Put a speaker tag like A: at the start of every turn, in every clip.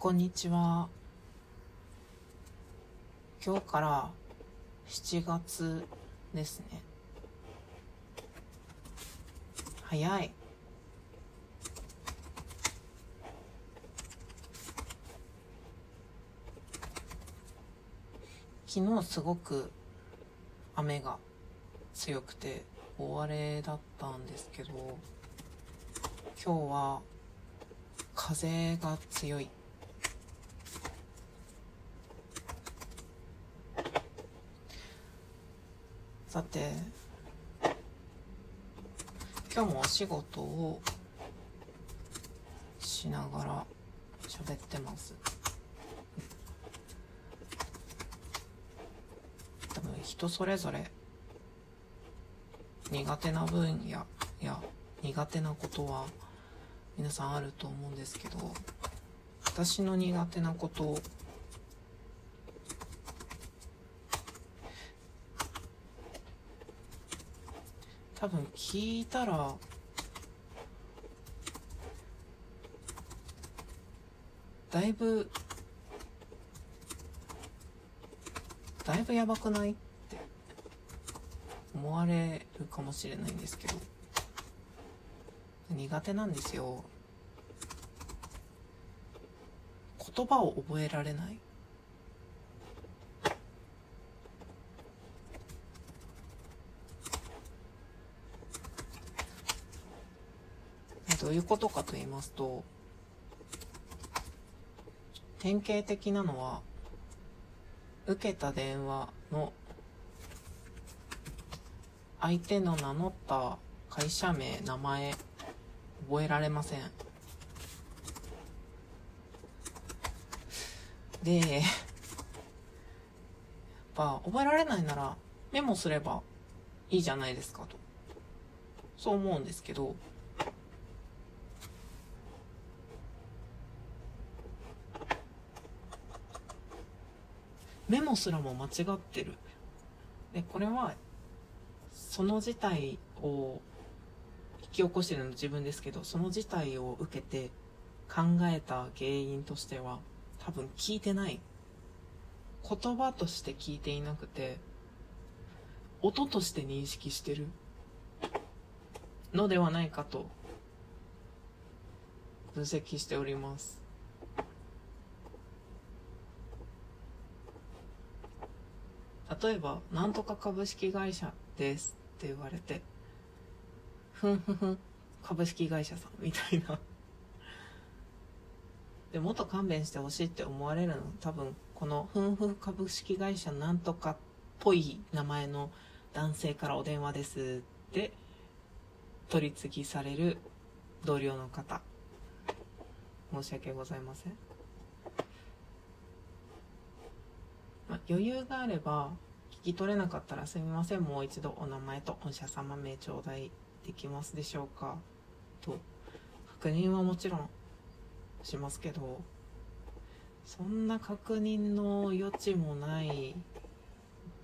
A: こんにちは。今日から7月ですね。早い。昨日すごく雨が強くて大荒れだったんですけど今日は風が強いさて。今日もお仕事をしながら喋ってます。多分人それぞれ苦手な分野や苦手なことは皆さんあると思うんですけど私の苦手なこと多分聞いたらだいぶだいぶやばくないって思われるかもしれないんですけど苦手なんですよ。言葉を覚えられない。どういうことかと言いますと典型的なのは受けた電話の相手の名乗った会社名名前覚えられません。でやっぱ覚えられないならメモすればいいじゃないですかと。そう思うんですけどメモすらも間違ってる。でこれはその事態を引き起こしてるの自分ですけどその事態を受けて考えた原因としては多分聞いてない。言葉として聞いていなくて音として認識してるのではないかと分析しております。例えば「なんとか株式会社です」って言われて「ふんふんふん株式会社さん」みたいな。でもっと勘弁してほしいって思われるの多分この「ふんふん株式会社なんとか」っぽい名前の男性からお電話ですって取り次ぎされる同僚の方。申し訳ございませんまあ、余裕があれば聞き取れなかったらすみませんもう一度お名前と御社様名頂戴できますでしょうか？と確認はもちろんしますけどそんな確認の余地もない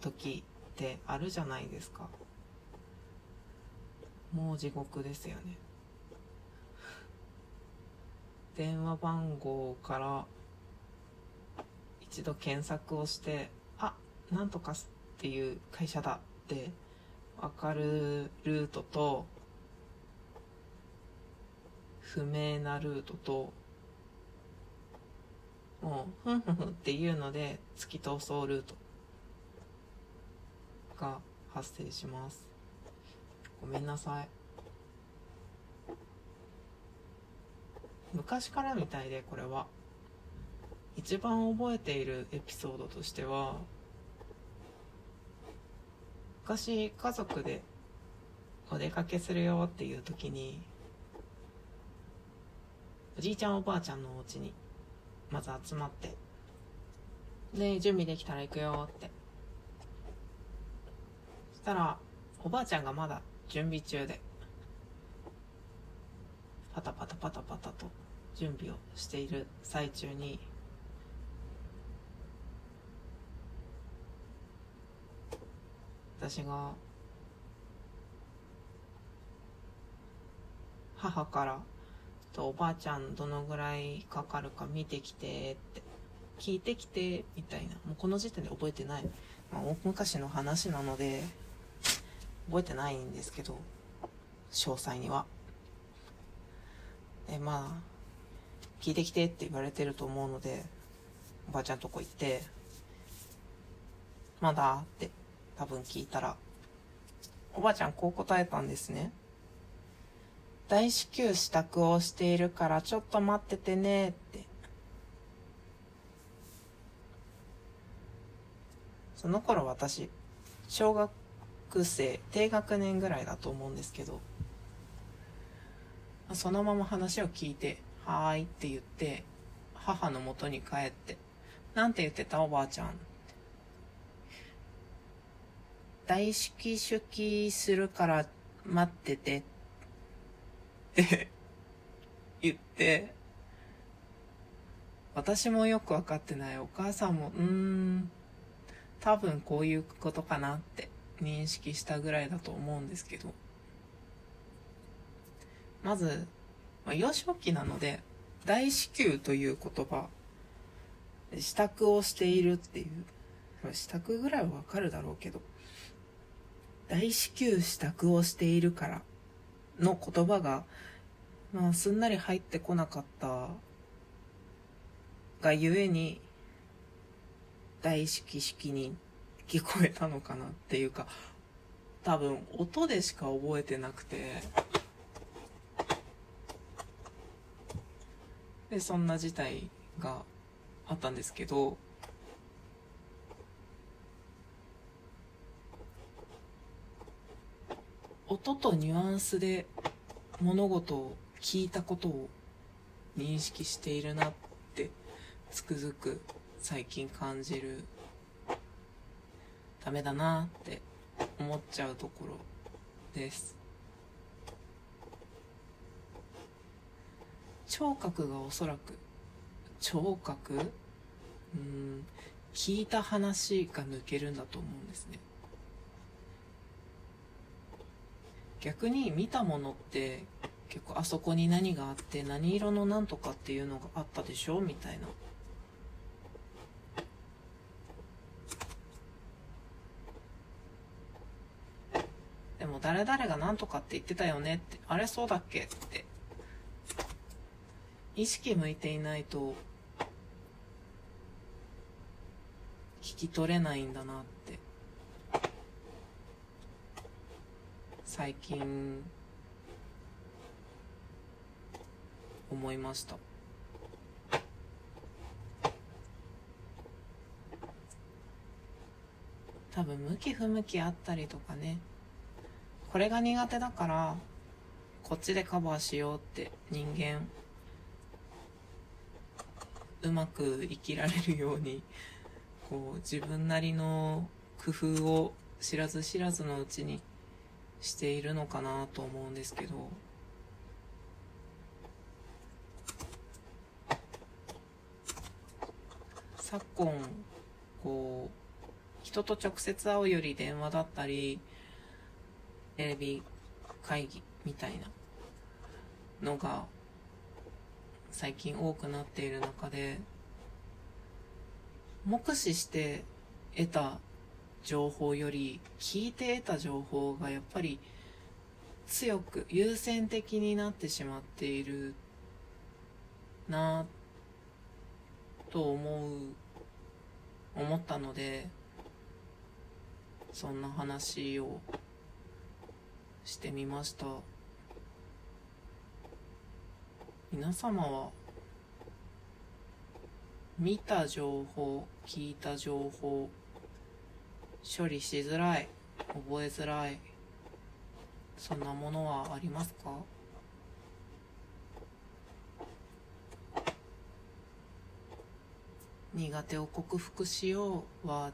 A: 時ってあるじゃないですか。もう地獄ですよね。電話番号から一度検索をしてあなんとかっていう会社だって分かるルートと不明なルートともうふんふんふんっていうので突き通そうルートが発生します。ごめんなさい。昔からみたいでこれは。一番覚えているエピソードとしては昔家族でお出かけするよっていう時におじいちゃんおばあちゃんのお家にまず集まってで準備できたら行くよって。そしたらおばあちゃんがまだ準備中でパタパタパタパタと準備をしている最中に私が。とおばあちゃんどのぐらいかかるか見てきてって。聞いてきてみたいな。もうこの時点で覚えてない、まあ、大昔の話なので覚えてないんですけど。詳細には。でまあ聞いてきてって言われてると思うのでおばあちゃんとこ行ってまだって。多分聞いたら。おばあちゃんこう答えたんですね。大至急支度をしているからちょっと待っててねって。その頃私小学生低学年ぐらいだと思うんですけどそのまま話を聞いて「はーい」って言って母のもとに帰って「なんて言ってたおばあちゃん」大式手記するから待ってて。って言って。私もよく分かってないお母さんもうーん。多分こういうことかなって認識したぐらいだと思うんですけど。まず、まあ、幼少期なので大至急という言葉支度をしているっていう。支度ぐらいはわかるだろうけど。大至急支度をしているからの言葉が、まあ、すんなり入ってこなかったがゆえに大式式に聞こえたのかなっていうか多分音でしか覚えてなくて。でそんな事態があったんですけど音とニュアンスで物事を聞いたことを認識しているなってつくづく最近感じるダメだなって思っちゃうところです。聴覚がおそらく聴覚？うん聞いた話が抜けるんだと思うんですね。逆に見たものって結構あそこに何があって何色のなんとかっていうのがあったでしょ？みたいな。でも誰々が何とかって言ってたよねってあれそうだっけって。意識向いていないと聞き取れないんだなって。最近思いました。多分向き不向きあったりとかねこれが苦手だからこっちでカバーしようって人間うまく生きられるようにこう自分なりの工夫を知らず知らずのうちにしているのかなと思うんですけど。昨今こう人と直接会うより電話だったりテレビ会議みたいなのが最近多くなっている中で目視して得た情報より聞いて得た情報がやっぱり強く優先的になってしまっているなと思う思ったのでそんな話をしてみました。皆様は見た情報聞いた情報処理しづらい覚えづらい。そんなものはありますか？苦手を克服しようは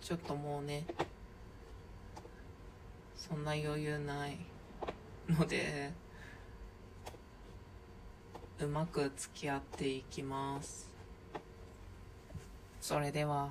A: ちょっともうねそんな余裕ないのでうまく付き合っていきます。それでは。